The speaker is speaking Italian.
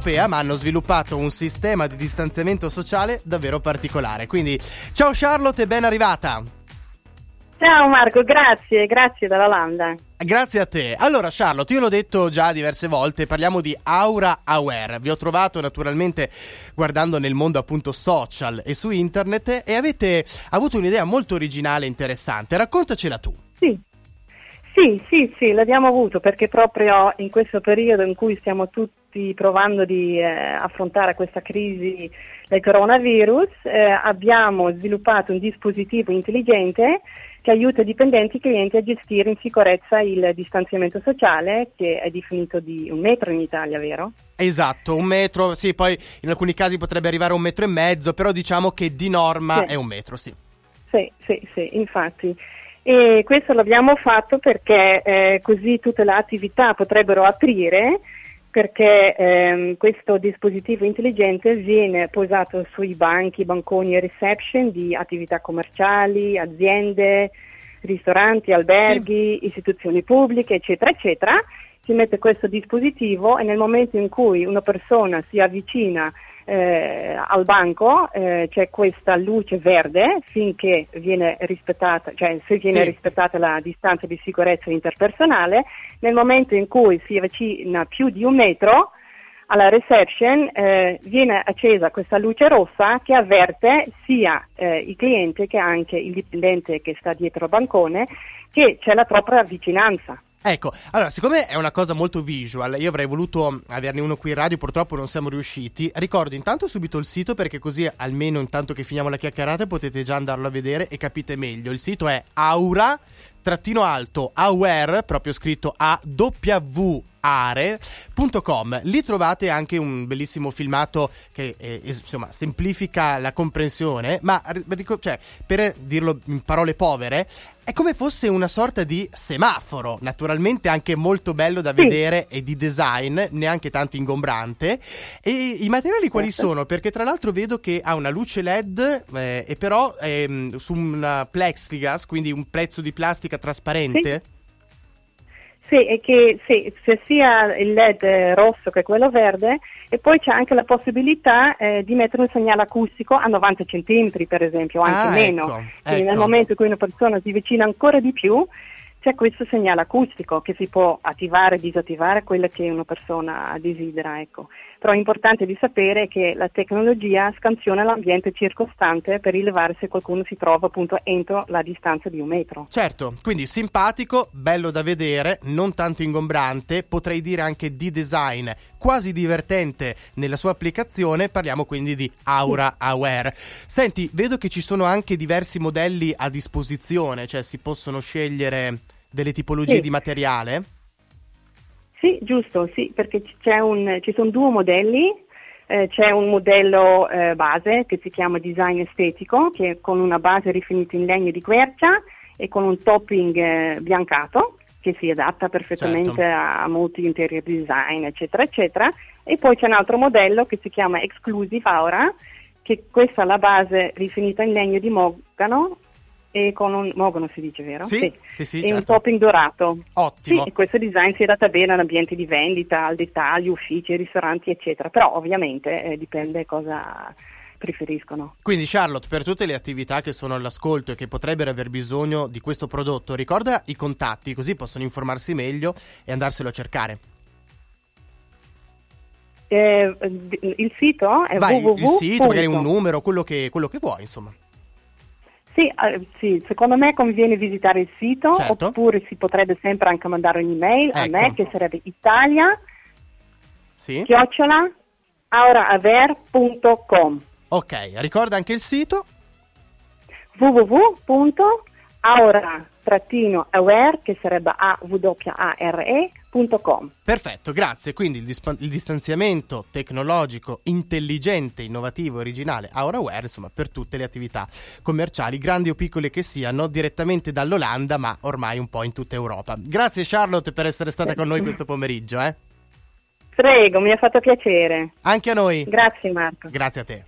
europea, ma hanno sviluppato un sistema di distanziamento sociale davvero particolare. Quindi, ciao Charlotte e ben arrivata! Ciao Marco, grazie, grazie dalla Landa. Grazie a te. Allora, Charlotte, io l'ho detto già diverse volte, parliamo di Aura Aware. Vi ho trovato naturalmente guardando nel mondo appunto social e su internet e avete avuto un'idea molto originale e interessante. Raccontacela tu. Sì. Sì, sì, sì, l'abbiamo avuto perché proprio in questo periodo in cui stiamo tutti provando di eh, affrontare questa crisi del coronavirus, eh, abbiamo sviluppato un dispositivo intelligente che aiuta i dipendenti e i clienti a gestire in sicurezza il distanziamento sociale che è definito di un metro in Italia, vero? Esatto, un metro, sì, poi in alcuni casi potrebbe arrivare a un metro e mezzo, però diciamo che di norma sì. è un metro, sì. Sì, sì, sì, infatti. E questo l'abbiamo fatto perché eh, così tutte le attività potrebbero aprire perché ehm, questo dispositivo intelligente viene posato sui banchi, banconi e reception di attività commerciali, aziende, ristoranti, alberghi, sì. istituzioni pubbliche, eccetera, eccetera. Si mette questo dispositivo e nel momento in cui una persona si avvicina eh, al banco eh, c'è questa luce verde finché viene rispettata, cioè se viene sì. rispettata la distanza di sicurezza interpersonale, nel momento in cui si avvicina più di un metro alla reception eh, viene accesa questa luce rossa che avverte sia eh, il cliente che anche il dipendente che sta dietro il bancone che c'è la propria vicinanza. Ecco, allora, siccome è una cosa molto visual, io avrei voluto averne uno qui in radio, purtroppo non siamo riusciti. Ricordo intanto subito il sito perché così almeno intanto che finiamo la chiacchierata potete già andarlo a vedere e capite meglio. Il sito è aura trattino alto aware, proprio scritto a W are.com. Lì trovate anche un bellissimo filmato che eh, insomma semplifica la comprensione, ma cioè, per dirlo in parole povere, è come fosse una sorta di semaforo, naturalmente anche molto bello da vedere sì. e di design, neanche tanto ingombrante. E i materiali quali certo. sono? Perché tra l'altro vedo che ha una luce LED eh, e però ehm, su un plexiglass, quindi un pezzo di plastica trasparente. Sì. Sì, e che sì, sia il LED rosso che quello verde e poi c'è anche la possibilità eh, di mettere un segnale acustico a 90 cm per esempio, anche ah, meno. Ecco, ecco. nel momento in cui una persona si avvicina ancora di più c'è questo segnale acustico che si può attivare e disattivare quello che una persona desidera. Ecco. Però è importante di sapere che la tecnologia scansiona l'ambiente circostante per rilevare se qualcuno si trova appunto entro la distanza di un metro. Certo, quindi simpatico, bello da vedere, non tanto ingombrante, potrei dire anche di design, quasi divertente nella sua applicazione, parliamo quindi di Aura Aware. Senti, vedo che ci sono anche diversi modelli a disposizione, cioè si possono scegliere delle tipologie sì. di materiale? Sì, giusto, sì, perché un, ci sono due modelli. Eh, c'è un modello eh, base che si chiama design estetico, che è con una base rifinita in legno di quercia e con un topping eh, biancato che si adatta perfettamente certo. a, molti interior design, eccetera, eccetera. E poi c'è un altro modello che si chiama Exclusive Aura, che questa è la base rifinita in legno di mogano e con un mogono si dice vero? Sì, sì, sì, sì e certo. un topping dorato. Ottimo. Sì, questo design si adatta bene all'ambiente di vendita, al dettaglio, uffici, ristoranti, eccetera. Però ovviamente eh, dipende cosa preferiscono. Quindi Charlotte, per tutte le attività che sono all'ascolto e che potrebbero aver bisogno di questo prodotto, ricorda i contatti così possono informarsi meglio e andarselo a cercare. Eh, il sito è Vai, www. il sito, magari un numero, quello che, quello che vuoi, insomma. Sì, eh, sì, secondo me conviene visitare il sito Certo. oppure si potrebbe sempre anche mandare un'email a Ecco. me che sarebbe italia Sì? chiocciola auraaver.com Ok, ricorda anche il sito. www.aura-aware che sarebbe a-w-a-r-e.com Perfetto, grazie. Quindi il, dispa- il distanziamento tecnologico intelligente, innovativo, originale AuraWare, insomma, per tutte le attività commerciali, grandi o piccole che siano, direttamente dall'Olanda, ma ormai un po' in tutta Europa. Grazie Charlotte per essere stata con noi questo pomeriggio, eh? Prego, mi ha fatto piacere. Anche a noi. Grazie Marco. Grazie a te.